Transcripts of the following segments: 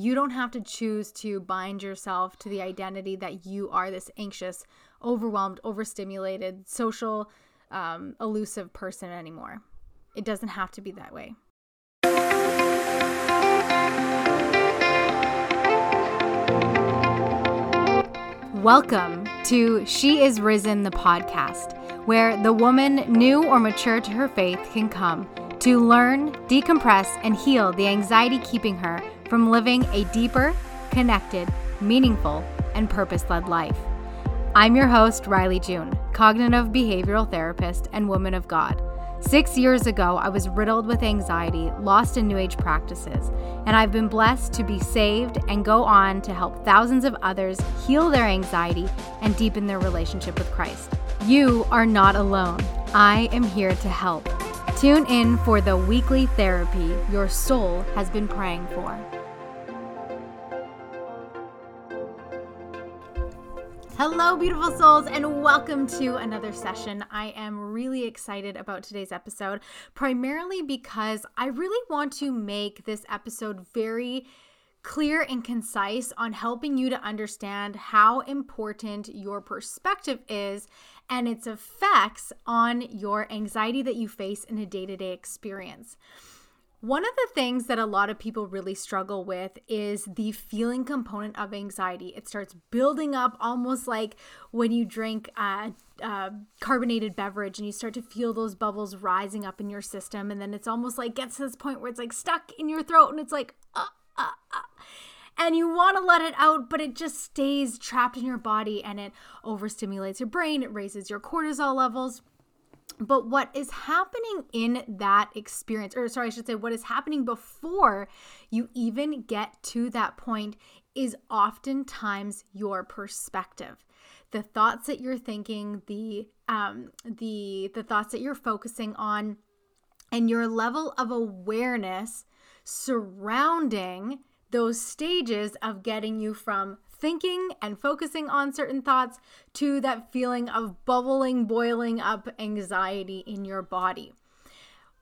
You don't have to choose to bind yourself to the identity that you are this anxious, overwhelmed, overstimulated, social, um, elusive person anymore. It doesn't have to be that way. Welcome to She Is Risen, the podcast, where the woman new or mature to her faith can come to learn, decompress, and heal the anxiety keeping her from living a deeper, connected, meaningful, and purpose led life. I'm your host, Rylee June, cognitive behavioral therapist and woman of God. Six years ago, I was riddled with anxiety, lost in New Age practices, and I've been blessed to be saved and go on to help thousands of others heal their anxiety and deepen their relationship with Christ. You are not alone. I am here to help. Tune in for the weekly therapy your soul has been praying for. Hello, beautiful souls, and welcome to another session. I am really excited about today's episode, primarily because I really want to make this episode very clear and concise on helping you to understand how important your perspective is and its effects on your anxiety that you face in a day to day experience. One of the things that a lot of people really struggle with is the feeling component of anxiety. It starts building up almost like when you drink a, a, carbonated beverage and you start to feel those bubbles rising up in your system. And then it's almost like gets to this point where it's like stuck in your throat and it's like, uh, uh, uh and you want to let it out, but it just stays trapped in your body and it overstimulates your brain, it raises your cortisol levels. But what is happening in that experience, or sorry, I should say, what is happening before you even get to that point is oftentimes your perspective. The thoughts that you're thinking the um the the thoughts that you're focusing on and your level of awareness surrounding those stages of getting you from thinking and focusing on certain thoughts to that feeling of bubbling, boiling up anxiety in your body.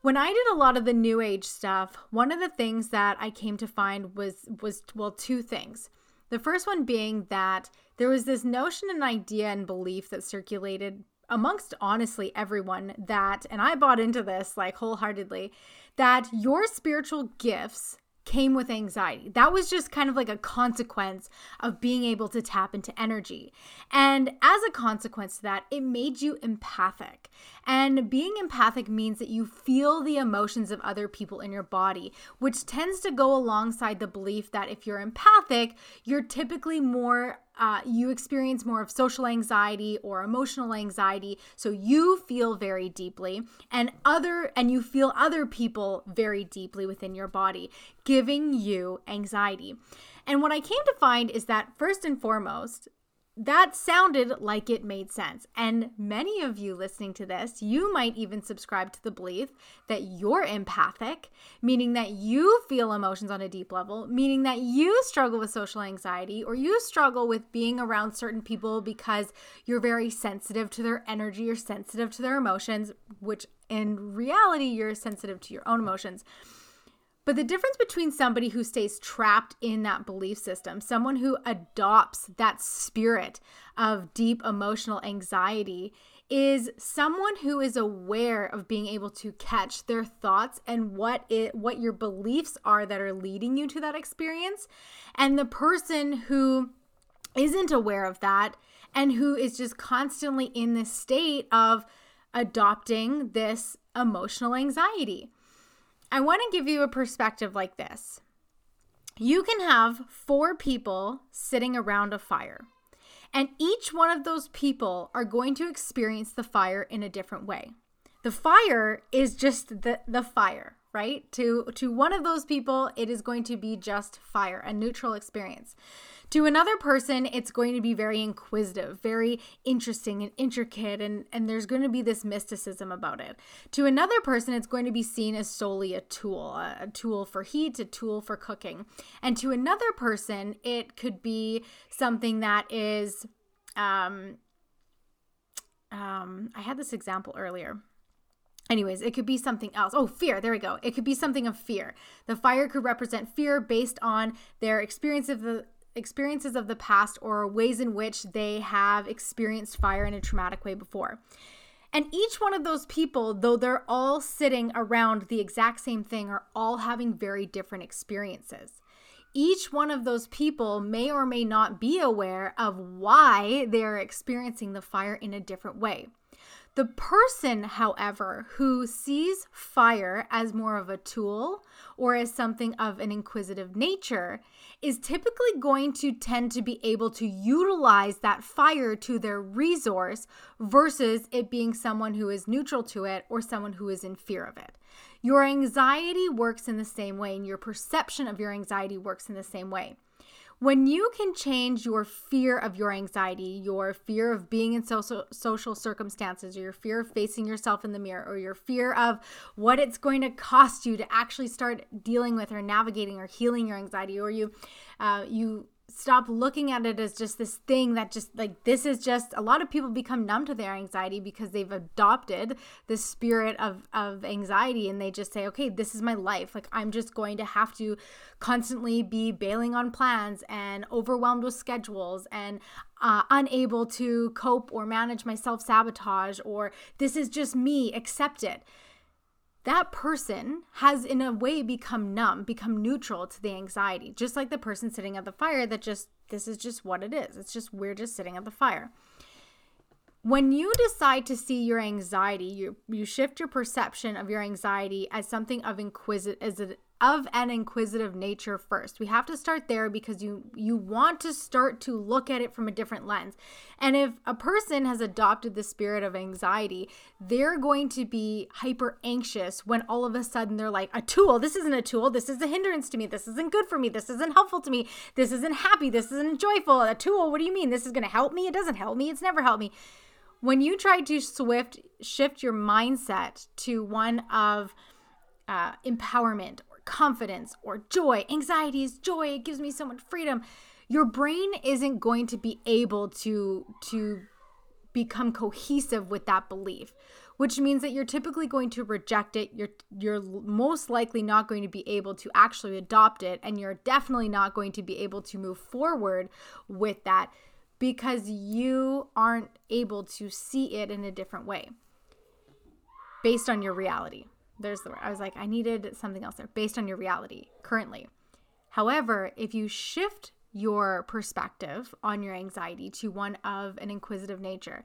When I did a lot of the new age stuff, one of the things that I came to find was was well two things. The first one being that there was this notion and idea and belief that circulated amongst honestly everyone that and I bought into this like wholeheartedly that your spiritual gifts came with anxiety. That was just kind of like a consequence of being able to tap into energy. And as a consequence to that, it made you empathic. And being empathic means that you feel the emotions of other people in your body, which tends to go alongside the belief that if you're empathic, you're typically more uh, you experience more of social anxiety or emotional anxiety so you feel very deeply and other and you feel other people very deeply within your body giving you anxiety. And what i came to find is that first and foremost that sounded like it made sense. And many of you listening to this, you might even subscribe to the belief that you're empathic, meaning that you feel emotions on a deep level, meaning that you struggle with social anxiety or you struggle with being around certain people because you're very sensitive to their energy, you're sensitive to their emotions, which in reality, you're sensitive to your own emotions. But the difference between somebody who stays trapped in that belief system, someone who adopts that spirit of deep emotional anxiety, is someone who is aware of being able to catch their thoughts and what it what your beliefs are that are leading you to that experience and the person who isn't aware of that and who is just constantly in this state of adopting this emotional anxiety. I want to give you a perspective like this. You can have four people sitting around a fire, and each one of those people are going to experience the fire in a different way. The fire is just the, the fire, right? To to one of those people, it is going to be just fire, a neutral experience. To another person, it's going to be very inquisitive, very interesting and intricate, and, and there's going to be this mysticism about it. To another person, it's going to be seen as solely a tool, a, a tool for heat, a tool for cooking. And to another person, it could be something that is, um, um, I had this example earlier Anyways, it could be something else. Oh, fear. There we go. It could be something of fear. The fire could represent fear based on their experience of the experiences of the past or ways in which they have experienced fire in a traumatic way before. And each one of those people, though they're all sitting around the exact same thing, are all having very different experiences. Each one of those people may or may not be aware of why they're experiencing the fire in a different way. The person, however, who sees fire as more of a tool or as something of an inquisitive nature is typically going to tend to be able to utilize that fire to their resource versus it being someone who is neutral to it or someone who is in fear of it. Your anxiety works in the same way, and your perception of your anxiety works in the same way. When you can change your fear of your anxiety, your fear of being in social social circumstances, or your fear of facing yourself in the mirror, or your fear of what it's going to cost you to actually start dealing with or navigating or healing your anxiety, or you uh, you stop looking at it as just this thing that just like this is just a lot of people become numb to their anxiety because they've adopted the spirit of of anxiety and they just say okay this is my life. Like i'm just going to have to constantly be bailing on plans and overwhelmed with schedules and uh, unable to cope or manage my self sabotage or this is just me. Accept it that person has in a way become numb, become neutral to the anxiety, just like the person sitting at the fire that just, this is just what it is. It's just, we're just sitting at the fire. When you decide to see your anxiety, you, you shift your perception of your anxiety as something of inquisitive, as of an inquisitive nature first. We have to start there because you you want to start to look at it from a different lens. And if a person has adopted the spirit of anxiety, they're going to be hyper anxious when all of a sudden they're like a tool. This isn't a tool. This is a hindrance to me. This isn't good for me. This isn't helpful to me. This isn't happy. This isn't joyful. A tool, what do you mean? This is going to help me? It doesn't help me. It's never helped me. When you try to swift shift your mindset to one of uh, empowerment confidence or joy. Anxiety is joy. It gives me so much freedom. Your brain isn't going to be able to to become cohesive with that belief, which means that you're typically going to reject it. You're you're most likely not going to be able to actually adopt it and you're definitely not going to be able to move forward with that because you aren't able to see it in a different way based on your reality. There's the word. I was like, I needed something else there based on your reality currently. However, if you shift your perspective on your anxiety to one of an inquisitive nature,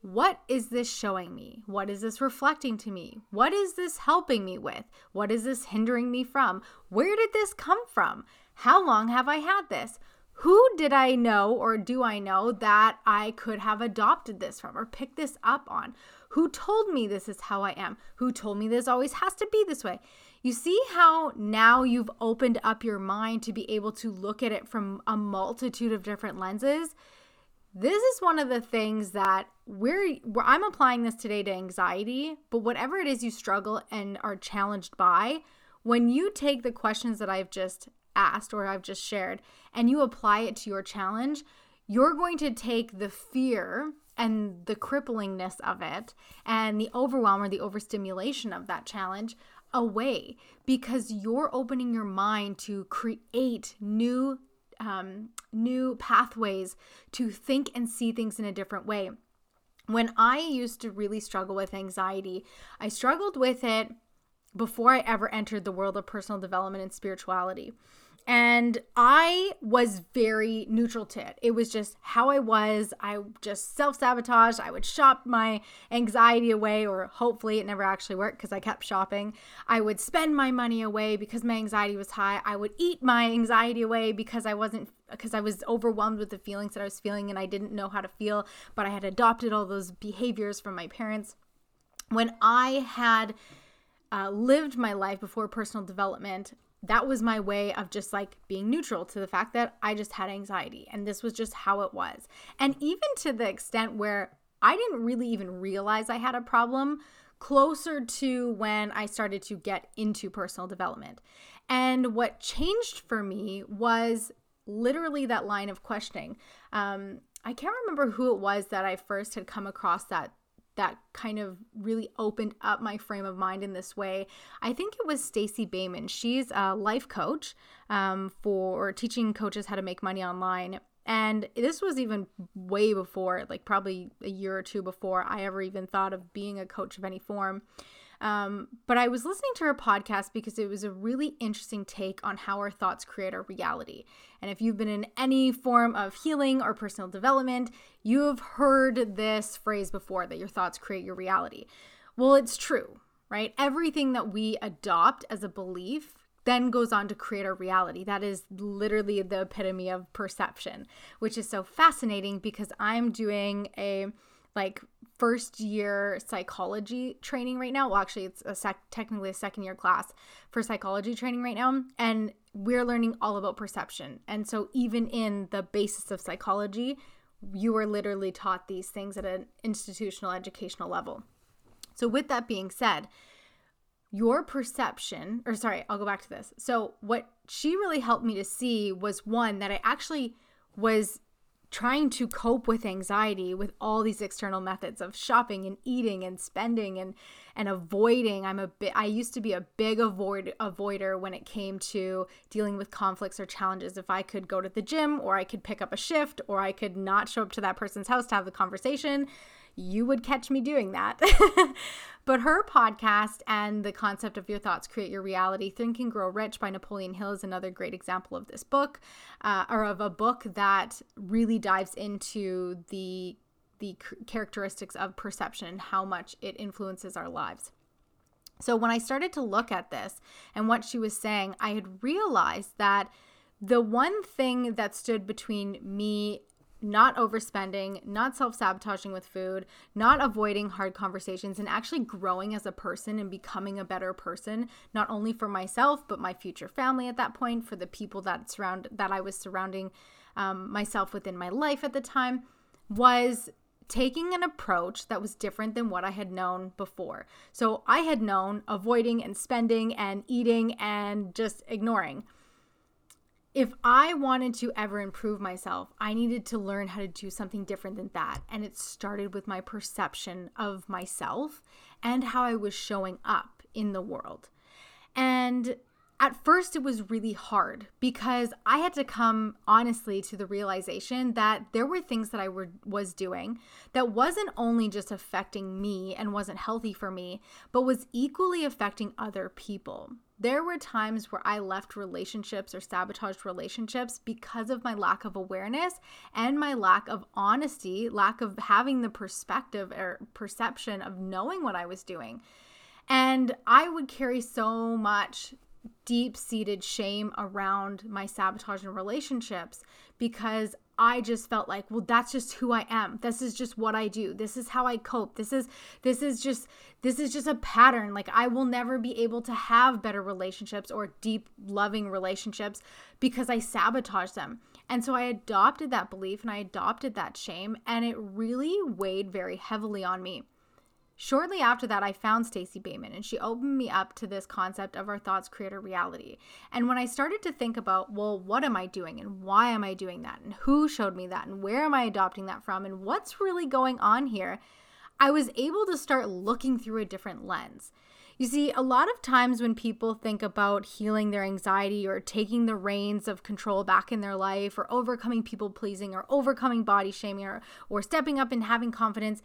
what is this showing me? What is this reflecting to me? What is this helping me with? What is this hindering me from? Where did this come from? How long have I had this? Who did I know or do I know that I could have adopted this from or picked this up on? Who told me this is how I am? Who told me this always has to be this way? You see how now you've opened up your mind to be able to look at it from a multitude of different lenses? This is one of the things that we're, I'm applying this today to anxiety, but whatever it is you struggle and are challenged by, when you take the questions that I've just asked or I've just shared and you apply it to your challenge, you're going to take the fear and the cripplingness of it and the overwhelm or the overstimulation of that challenge away because you're opening your mind to create new um, new pathways to think and see things in a different way. When I used to really struggle with anxiety, I struggled with it before I ever entered the world of personal development and spirituality. And I was very neutral to it. It was just how I was. I just self sabotaged. I would shop my anxiety away, or hopefully it never actually worked because I kept shopping. I would spend my money away because my anxiety was high. I would eat my anxiety away because I wasn't because I was overwhelmed with the feelings that I was feeling and I didn't know how to feel, but I had adopted all those behaviors from my parents. When I had uh, lived my life before personal development, that was my way of just like being neutral to the fact that I just had anxiety and this was just how it was. And even to the extent where I didn't really even realize I had a problem closer to when I started to get into personal development. And what changed for me was literally that line of questioning. Um, I can't remember who it was that I first had come across that that kind of really opened up my frame of mind in this way. I think it was Stacey Boehman. She's a life coach um, for teaching coaches how to make money online. And this was even way before, like probably a year or two before I ever even thought of being a coach of any form. Um, but I was listening to her podcast because it was a really interesting take on how our thoughts create our reality. And if you've been in any form of healing or personal development, you have heard this phrase before that your thoughts create your reality. Well, it's true, right? Everything that we adopt as a belief then goes on to create our reality. That is literally the epitome of perception, which is so fascinating because I'm doing a like first year psychology training right now. Well, actually, it's a sec- technically a second year class for psychology training right now, and we're learning all about perception. And so, even in the basis of psychology, you are literally taught these things at an institutional educational level. So, with that being said, your perception, or sorry, I'll go back to this. So, what she really helped me to see was one that I actually was trying to cope with anxiety with all these external methods of shopping and eating and spending and and avoiding i'm a bit i used to be a big avoid avoider when it came to dealing with conflicts or challenges if i could go to the gym or i could pick up a shift or i could not show up to that person's house to have the conversation you would catch me doing that. but her podcast and the concept of your thoughts create your reality, Think and Grow Rich by Napoleon Hill is another great example of this book, uh, or of a book that really dives into the the characteristics of perception, and how much it influences our lives. So when I started to look at this and what she was saying, I had realized that the one thing that stood between me not overspending, not self sabotaging with food, not avoiding hard conversations, and actually growing as a person and becoming a better person, not only for myself, but my future family at that point, for the people that surround that I was surrounding um, myself within my life at the time, was taking an approach that was different than what I had known before. So I had known avoiding and spending and eating and just ignoring if I wanted to ever improve myself, I needed to learn how to do something different than that. And it started with my perception of myself and how I was showing up in the world. And at first, it was really hard because I had to come honestly to the realization that there were things that I were, was doing that wasn't only just affecting me and wasn't healthy for me, but was equally affecting other people. There were times where I left relationships or sabotaged relationships because of my lack of awareness and my lack of honesty, lack of having the perspective or perception of knowing what I was doing. And I would carry so much deep seated shame around my sabotage in relationships because I just felt like, well, that's just who I am. This is just what I do. This is how I cope. This is this is just this is just a pattern. Like I will never be able to have better relationships or deep loving relationships because I sabotage them. And so I adopted that belief and I adopted that shame and it really weighed very heavily on me. Shortly after that, I found Stacey Boehman and she opened me up to this concept of our thoughts create a reality. And when I started to think about, well, what am I doing and why am I doing that and who showed me that and where am I adopting that from and what's really going on here, I was able to start looking through a different lens. You see, a lot of times when people think about healing their anxiety or taking the reins of control back in their life or overcoming people pleasing or overcoming body shaming or, or stepping up and having confidence,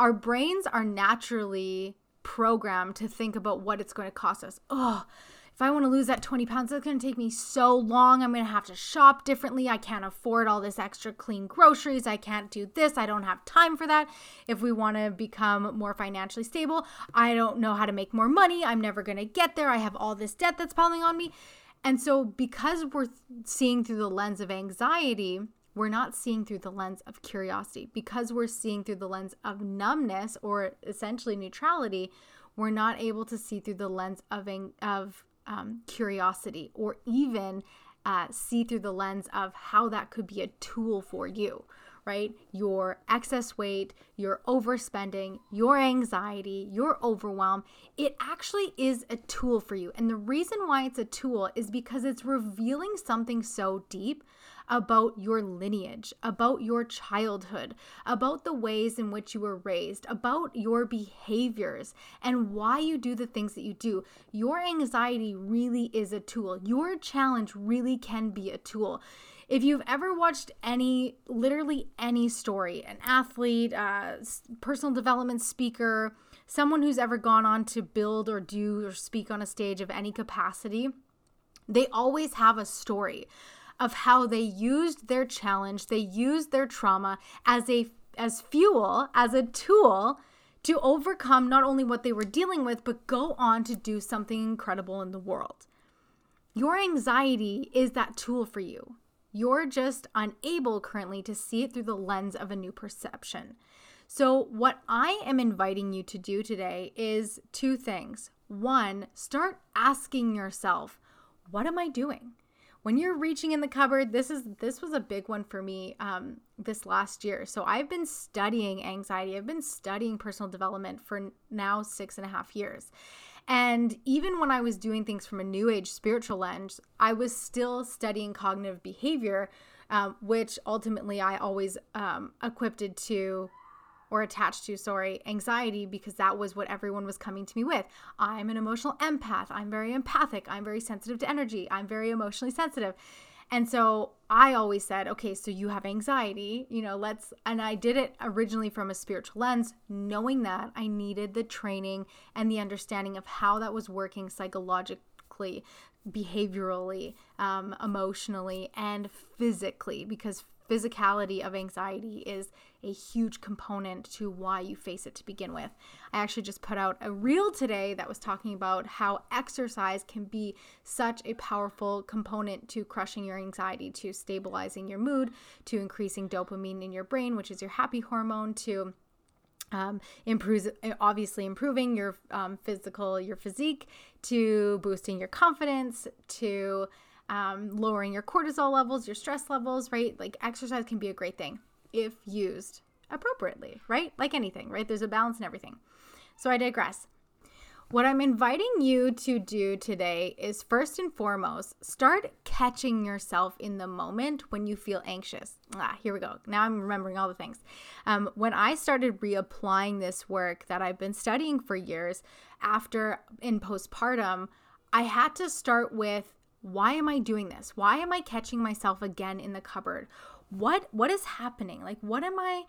our brains are naturally programmed to think about what it's going to cost us. Oh, if I want to lose that 20 pounds, it's going to take me so long. I'm going to have to shop differently. I can't afford all this extra clean groceries. I can't do this. I don't have time for that. If we want to become more financially stable, I don't know how to make more money. I'm never going to get there. I have all this debt that's piling on me. And so, because we're seeing through the lens of anxiety, we're not seeing through the lens of curiosity. Because we're seeing through the lens of numbness or essentially neutrality, we're not able to see through the lens of, of um, curiosity or even uh, see through the lens of how that could be a tool for you, right? Your excess weight, your overspending, your anxiety, your overwhelm, it actually is a tool for you. And the reason why it's a tool is because it's revealing something so deep about your lineage, about your childhood, about the ways in which you were raised, about your behaviors, and why you do the things that you do. Your anxiety really is a tool. Your challenge really can be a tool. If you've ever watched any, literally any story, an athlete, uh, personal development speaker, someone who's ever gone on to build or do or speak on a stage of any capacity, they always have a story of how they used their challenge, they used their trauma as a as fuel, as a tool to overcome not only what they were dealing with, but go on to do something incredible in the world. Your anxiety is that tool for you. You're just unable currently to see it through the lens of a new perception. So, what I am inviting you to do today is two things. One, start asking yourself, what am I doing? When you're reaching in the cupboard, this is this was a big one for me um, this last year. So I've been studying anxiety. I've been studying personal development for now six and a half years. And even when I was doing things from a new age spiritual lens, I was still studying cognitive behavior, um, which ultimately I always um, equipped to or attached to, sorry, anxiety because that was what everyone was coming to me with. I'm an emotional empath. I'm very empathic. I'm very sensitive to energy. I'm very emotionally sensitive. And so I always said, okay, so you have anxiety, you know, let's, and I did it originally from a spiritual lens, knowing that I needed the training and the understanding of how that was working psychologically, behaviorally, um, emotionally, and physically, because physicality of anxiety is a huge component to why you face it to begin with. I actually just put out a reel today that was talking about how exercise can be such a powerful component to crushing your anxiety, to stabilizing your mood, to increasing dopamine in your brain, which is your happy hormone, to um, improves obviously improving your um, physical your physique to boosting your confidence to um, lowering your cortisol levels, your stress levels, right? Like exercise can be a great thing if used appropriately, right? Like anything, right? There's a balance in everything. So I digress. What I'm inviting you to do today is first and foremost, start catching yourself in the moment when you feel anxious. Ah, here we go. Now I'm remembering all the things. Um, when I started reapplying this work that I've been studying for years after in postpartum, I had to start with why am I doing this? Why am I catching myself again in the cupboard? What what is happening? Like what am I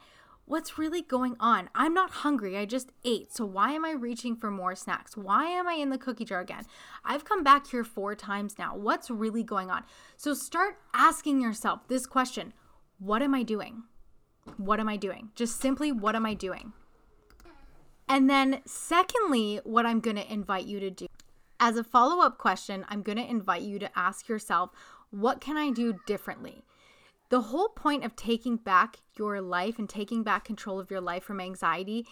what's really going on? I'm not hungry. I just ate. So why am I reaching for more snacks? Why am I in the cookie jar again? I've come back here 4 times now. What's really going on? So start asking yourself this question. What am I doing? What am I doing? Just simply what am I doing? And then secondly, what I'm going to invite you to do as a follow up question, I'm going to invite you to ask yourself, what can I do differently? The whole point of taking back your life and taking back control of your life from anxiety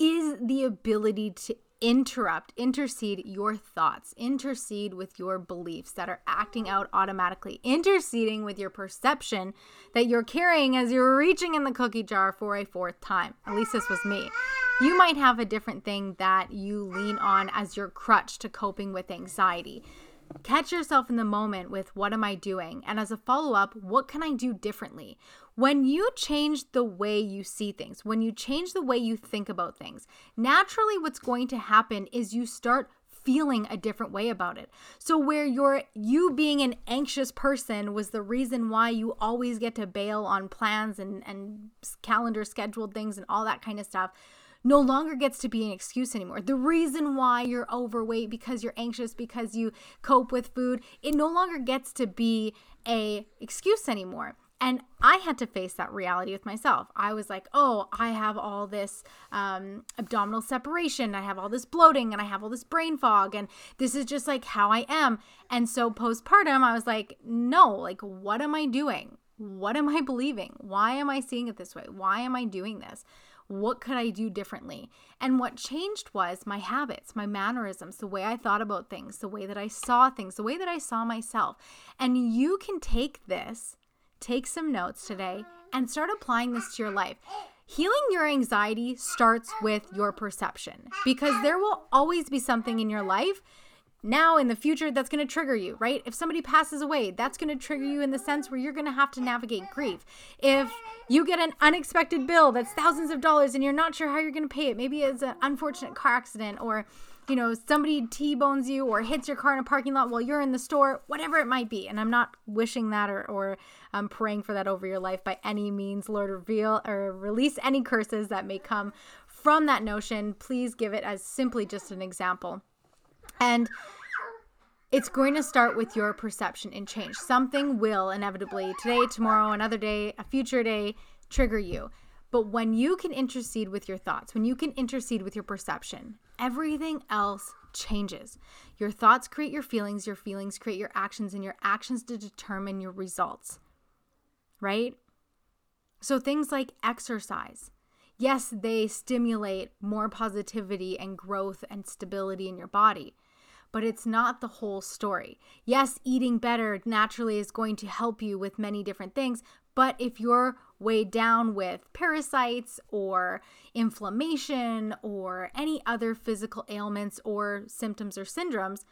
is the ability to interrupt, intercede your thoughts, intercede with your beliefs that are acting out automatically, interceding with your perception that you're carrying as you're reaching in the cookie jar for a fourth time. At least this was me. You might have a different thing that you lean on as your crutch to coping with anxiety. Catch yourself in the moment with what am I doing? And as a follow up, what can I do differently? When you change the way you see things, when you change the way you think about things, naturally what's going to happen is you start feeling a different way about it. So where you're you being an anxious person was the reason why you always get to bail on plans and and calendar scheduled things and all that kind of stuff no longer gets to be an excuse anymore. The reason why you're overweight because you're anxious because you cope with food, it no longer gets to be a excuse anymore. And I had to face that reality with myself. I was like, oh, I have all this um, abdominal separation, I have all this bloating, and I have all this brain fog, and this is just like how I am. And so postpartum, I was like, no, like, what am I doing? What am I believing? Why am I seeing it this way? Why am I doing this? What could I do differently? And what changed was my habits, my mannerisms, the way I thought about things, the way that I saw things, the way that I saw myself. And you can take this, take some notes today, and start applying this to your life. Healing your anxiety starts with your perception because there will always be something in your life now in the future that's going to trigger you, right? If somebody passes away, that's going to trigger you in the sense where you're going to have to navigate grief. If you get an unexpected bill that's thousands of dollars and you're not sure how you're going to pay it, maybe it's an unfortunate car accident or you know, somebody T-bones you or hits your car in a parking lot while you're in the store, whatever it might be. And I'm not wishing that or, or um, praying for that over your life by any means. Lord, reveal or release any curses that may come from that notion. Please give it as simply just an example. And it's going to start with your perception and change. Something will inevitably, today, tomorrow, another day, a future day, trigger you. But when you can intercede with your thoughts, when you can intercede with your perception, everything else changes. Your thoughts create your feelings, your feelings create your actions, and your actions to determine your results. Right? So things like exercise. Yes, they stimulate more positivity and growth and stability in your body, but it's not the whole story. Yes, eating better naturally is going to help you with many different things, but if you're weighed down with parasites or inflammation or any other physical ailments or symptoms or syndromes,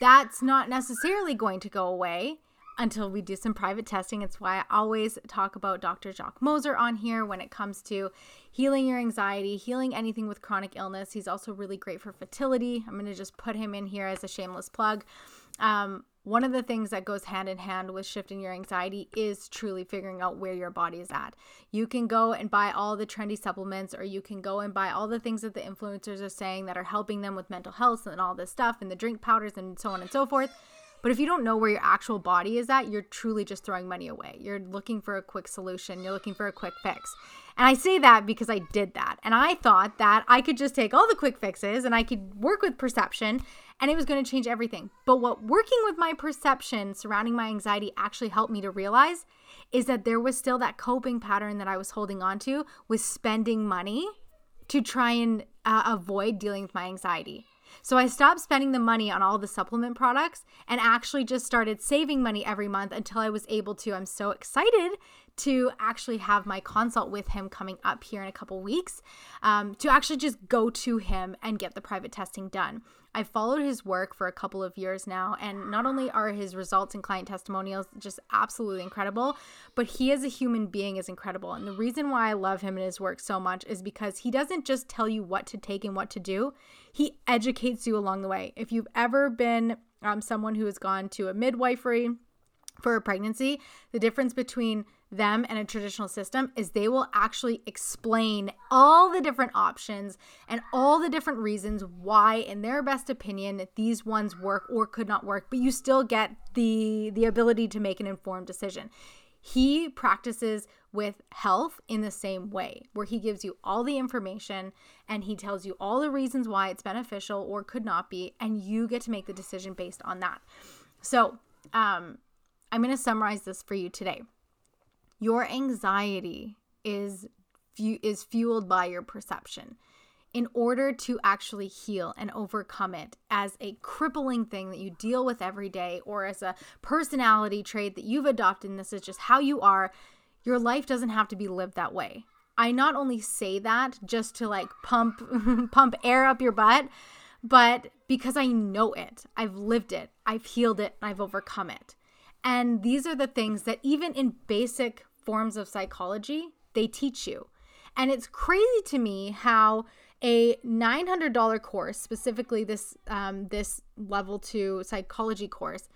that's not necessarily going to go away until we do some private testing. It's why I always talk about Dr. Jacques Moser on here when it comes to healing your anxiety, healing anything with chronic illness. He's also really great for fertility. I'm going to just put him in here as a shameless plug. Um, one of the things that goes hand in hand with shifting your anxiety is truly figuring out where your body is at. You can go and buy all the trendy supplements, or you can go and buy all the things that the influencers are saying that are helping them with mental health and all this stuff, and the drink powders and so on and so forth. But if you don't know where your actual body is at, you're truly just throwing money away. You're looking for a quick solution, you're looking for a quick fix. And I say that because I did that. And I thought that I could just take all the quick fixes and I could work with perception and it was going to change everything. But what working with my perception surrounding my anxiety actually helped me to realize is that there was still that coping pattern that I was holding on to with spending money to try and uh, avoid dealing with my anxiety. So I stopped spending the money on all the supplement products and actually just started saving money every month until I was able to. I'm so excited to actually have my consult with him coming up here in a couple weeks um, to actually just go to him and get the private testing done. I've followed his work for a couple of years now, and not only are his results and client testimonials just absolutely incredible, but he as a human being is incredible. And the reason why I love him and his work so much is because he doesn't just tell you what to take and what to do, he educates you along the way. If you've ever been um, someone who has gone to a midwifery, for a pregnancy, the difference between them and a traditional system is they will actually explain all the different options and all the different reasons why in their best opinion these ones work or could not work but you still get the the ability to make an informed decision. He practices with health in the same way where he gives you all the information and he tells you all the reasons why it's beneficial or could not be and you get to make the decision based on that. So um i'm going to summarize this for you today your anxiety is is fueled by your perception. In order to actually heal and overcome it as a crippling thing that you deal with every day or as a personality trait that you've adopted and this is just how you are, your life doesn't have to be lived that way. I not only say that just to like pump pump air up your butt, but because I know it. I've lived it. I've healed it. I've overcome it. And these are the things that even in basic forms of psychology, they teach you. And it's crazy to me how a $900 course, specifically this um, this level two psychology course,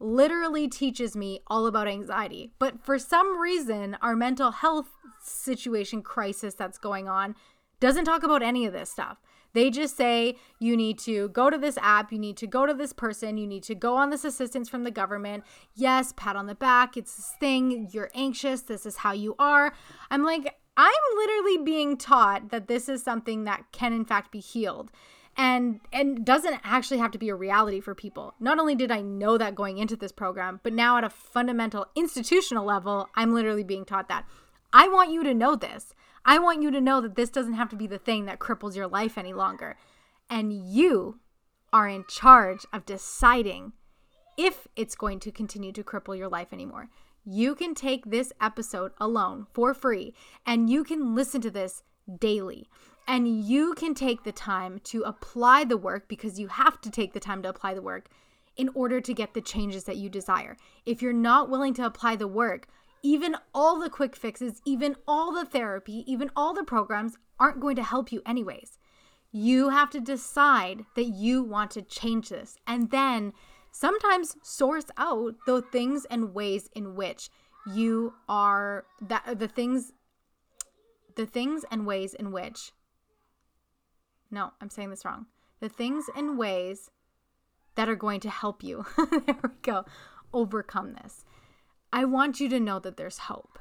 literally teaches me all about anxiety. But for some reason, our mental health situation crisis that's going on doesn't talk about any of this stuff. They just say you need to go to this app, you need to go to this person, you need to go on this assistance from the government. Yes, pat on the back, it's this thing, you're anxious, this is how you are. I'm like, I'm literally being taught that this is something that can in fact be healed and and doesn't actually have to be a reality for people. Not only did I know that going into this program, but now at a fundamental institutional level, I'm literally being taught that. I want you to know this. I want you to know that this doesn't have to be the thing that cripples your life any longer. And you are in charge of deciding if it's going to continue to cripple your life anymore. You can take this episode alone for free and you can listen to this daily. And you can take the time to apply the work because you have to take the time to apply the work in order to get the changes that you desire. If you're not willing to apply the work, even all the quick fixes, even all the therapy, even all the programs aren't going to help you, anyways. You have to decide that you want to change this and then sometimes source out the things and ways in which you are that the things the things and ways in which no, I'm saying this wrong. The things and ways that are going to help you. there we go. Overcome this. I want you to know that there's hope.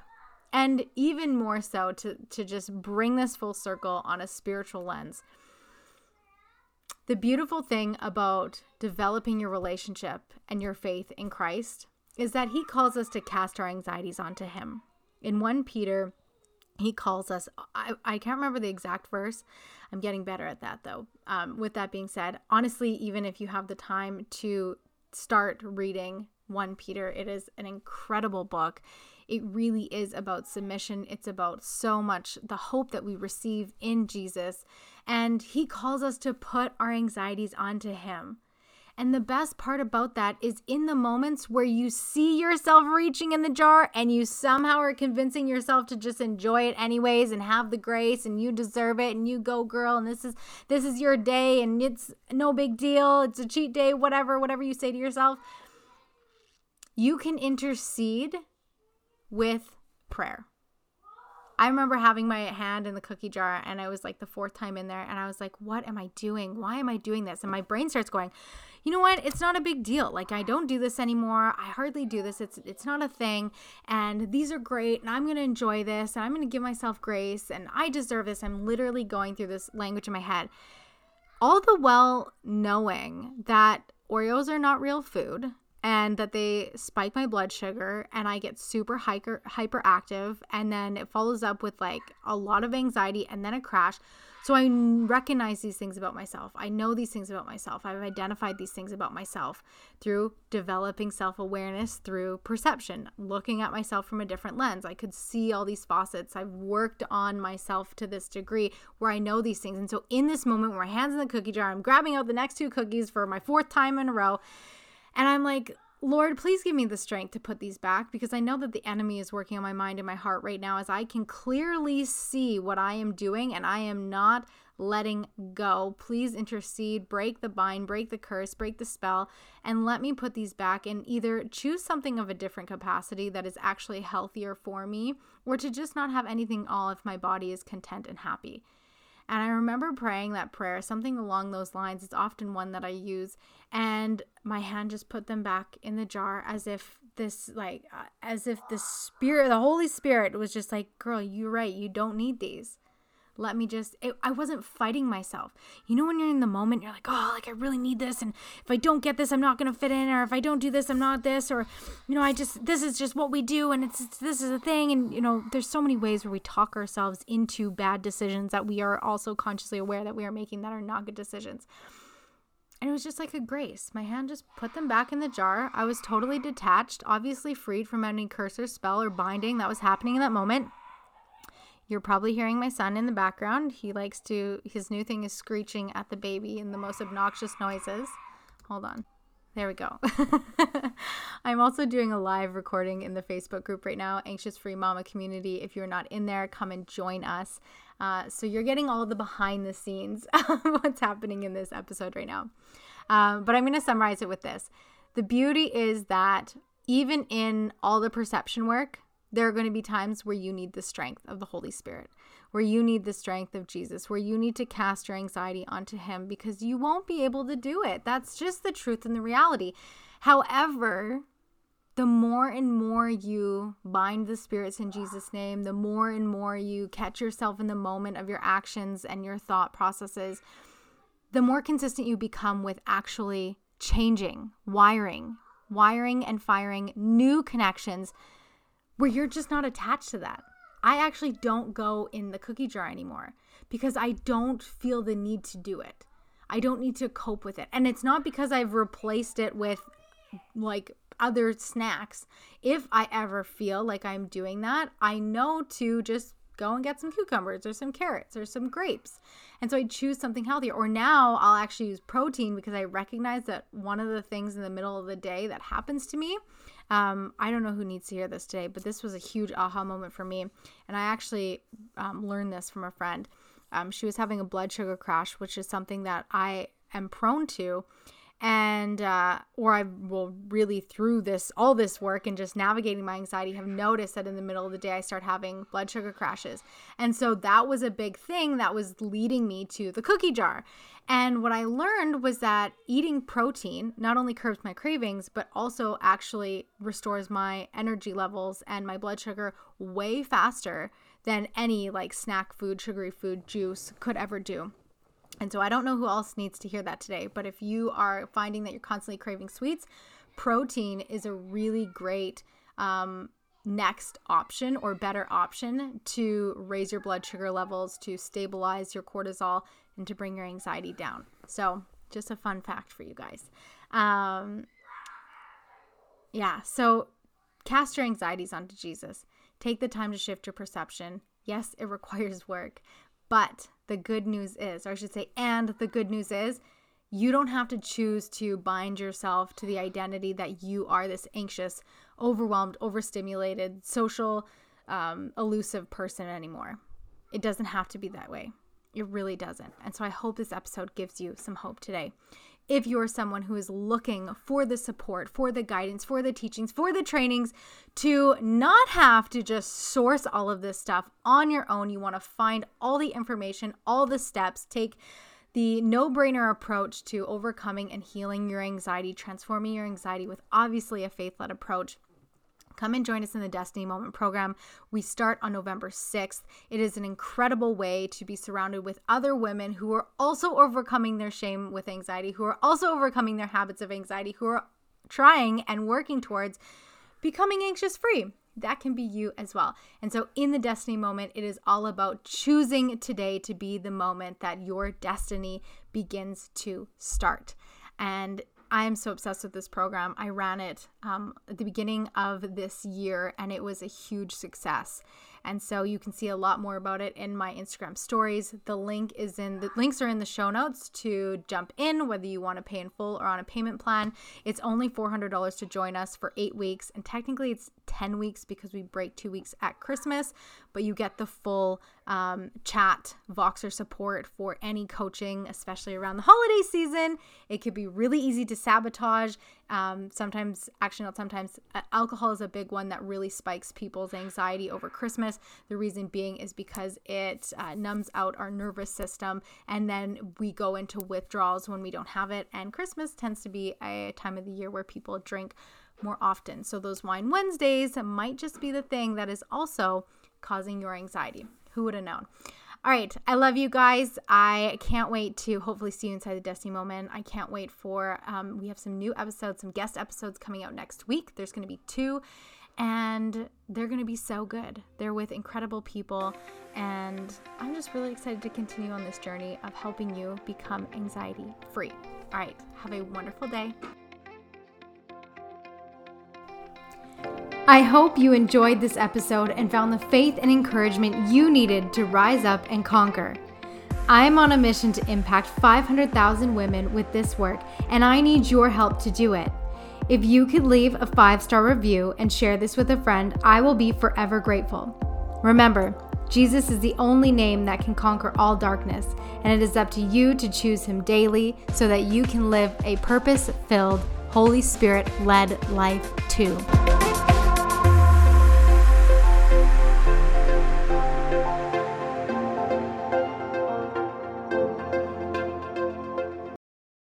And even more so to, to just bring this full circle on a spiritual lens. The beautiful thing about developing your relationship and your faith in Christ is that he calls us to cast our anxieties onto him. In 1 Peter, he calls us, I, I can't remember the exact verse. I'm getting better at that though. Um, with that being said, honestly, even if you have the time to start reading 1 Peter, it is an incredible book. It really is about submission. It's about so much the hope that we receive in Jesus. And he calls us to put our anxieties onto him. And the best part about that is in the moments where you see yourself reaching in the jar and you somehow are convincing yourself to just enjoy it anyways and have the grace and you deserve it and you go girl and this is this is your day and it's no big deal. It's a cheat day, whatever, whatever you say to yourself. You can intercede with prayer. I remember having my hand in the cookie jar and I was like the fourth time in there and I was like, what am I doing? Why am I doing this? And my brain starts going, you know what? It's not a big deal. Like I don't do this anymore. I hardly do this. It's it's not a thing. And these are great and I'm to enjoy this and I'm to give myself grace and I deserve this. I'm literally going through this language in my head. All the well knowing that Oreos are not real food and that they spike my blood sugar and I get super hyper hyperactive and then it follows up with like a lot of anxiety and then a crash. So I recognize these things about myself. I know these things about myself. I've identified these things about myself through developing self-awareness through perception, looking at myself from a different lens. I could see all these faucets. I've worked on myself to this degree where I know these things. And so in this moment where my hands in the cookie jar, I'm grabbing out the next two cookies for my fourth time in a row and I'm like, Lord, please give me the strength to put these back because I know that the enemy is working on my mind and my heart right now as I can clearly see what I am doing and I am not letting go. Please intercede, break the bind, break the curse, break the spell, and let me put these back and either choose something of a different capacity that is actually healthier for me or to just not have anything all if my body is content and happy. And I remember praying that prayer, something along those lines. It's often one that I use. And my hand just put them back in the jar as if this, like, uh, as if the Spirit, the Holy Spirit was just like, girl, you're right. You don't need these let me just it, i wasn't fighting myself you know when you're in the moment you're like oh like i really need this and if i don't get this i'm not going to fit in or if i don't do this i'm not this or you know i just this is just what we do and it's, it's this is a thing and you know there's so many ways where we talk ourselves into bad decisions that we are also consciously aware that we are making that are not good decisions and it was just like a grace. My hand just put them back in the jar. I was totally detached, obviously freed from any curse or spell or binding that was happening in that moment. You're probably hearing my son in the background. He likes to, his new thing is screeching at the baby in the most obnoxious noises. Hold on. There we go. I'm also doing a live recording in the Facebook group right now, Anxious Free Mama Community. If you're not in there, come and join us. Uh, so you're getting all the behind the scenes of what's happening in this episode right now. Um, but I'm going to summarize it with this the beauty is that even in all the perception work, there are going to be times where you need the strength of the Holy Spirit, where you need the strength of Jesus, where you need to cast your anxiety onto Him because you won't be able to do it. That's just the truth and the reality. However, the more and more you bind the spirits in Jesus' name, the more and more you catch yourself in the moment of your actions and your thought processes, the more consistent you become with actually changing, wiring, wiring and firing new connections where you're just not attached to that. I actually don't go in the cookie jar anymore because I don't feel the need to do it. I don't need to cope with it. And it's not because I've replaced it with like other snacks. If I ever feel like I'm doing that, I know to just go and get some cucumbers or some carrots or some grapes. And so I choose something healthier. Or now I'll actually use protein because I recognize that one of the things in the middle of the day that happens to me. Um, I don't know who needs to hear this today, but this was a huge aha moment for me. And I actually um, learned this from a friend. Um, she was having a blood sugar crash, which is something that I am prone to and uh, or I will really through this all this work and just navigating my anxiety have noticed that in the middle of the day I start having blood sugar crashes. And so that was a big thing that was leading me to the cookie jar. And what I learned was that eating protein not only curbs my cravings, but also actually restores my energy levels and my blood sugar way faster than any like snack food, sugary food, juice could ever do. And so I don't know who else needs to hear that today, but if you are finding that you're constantly craving sweets, protein is a really great um, next option or better option to raise your blood sugar levels, to stabilize your cortisol, and to bring your anxiety down. So, just a fun fact for you guys. Um, yeah, so cast your anxieties onto Jesus. Take the time to shift your perception. Yes, it requires work, but the good news is, or I should say, and the good news is, you don't have to choose to bind yourself to the identity that you are this anxious, overwhelmed, overstimulated, social, um, elusive person anymore. It doesn't have to be that way. It really doesn't. And so I hope this episode gives you some hope today if you're someone who is looking for the support, for the guidance, for the teachings, for the trainings to not have to just source all of this stuff on your own. You want to find all the information, all the steps, take the no brainer approach to overcoming and healing your anxiety, transforming your anxiety with obviously a faith led approach. Come and join us in the Destiny Moment program. We start on November 6th. It is an incredible way to be surrounded with other women who are also overcoming their shame with anxiety, who are also overcoming their habits of anxiety, who are trying and working towards becoming anxious free. That can be you as well. And so, in the Destiny Moment, it is all about choosing today to be the moment that your destiny begins to start. And I am so obsessed with this program. I ran it um, at the beginning of this year and it was a huge success. And so you can see a lot more about it in my Instagram stories. The link is in the links are in the show notes to jump in, whether you want to pay in full or on a payment plan. It's only $400 to join us for eight weeks. And technically it's 10 weeks because we break two weeks at Christmas, but you get the full um, chat, Voxer support for any coaching, especially around the holiday season. It could be really easy to sabotage. Um, sometimes, actually, not sometimes, uh, alcohol is a big one that really spikes people's anxiety over Christmas. The reason being is because it uh, numbs out our nervous system, and then we go into withdrawals when we don't have it. And Christmas tends to be a time of the year where people drink more often. So, those Wine Wednesdays might just be the thing that is also causing your anxiety. Who would have known? All right. I love you guys. I can't wait to hopefully see you inside the Destiny moment. I can't wait for, um, we have some new episodes, some guest episodes coming out next week. There's going to be two, and they're going to be so good. They're with incredible people. And I'm just really excited to continue on this journey of helping you become anxiety free. All right. Have a wonderful day. I hope you enjoyed this episode and found the faith and encouragement you needed to rise up and conquer. I'm on a mission to impact 500,000 women with this work, and I need your help to do it. If you could leave a five star review and share this with a friend, I will be forever grateful. Remember, Jesus is the only name that can conquer all darkness, and it is up to you to choose him daily so that you can live a purpose filled, Holy Spirit led life too.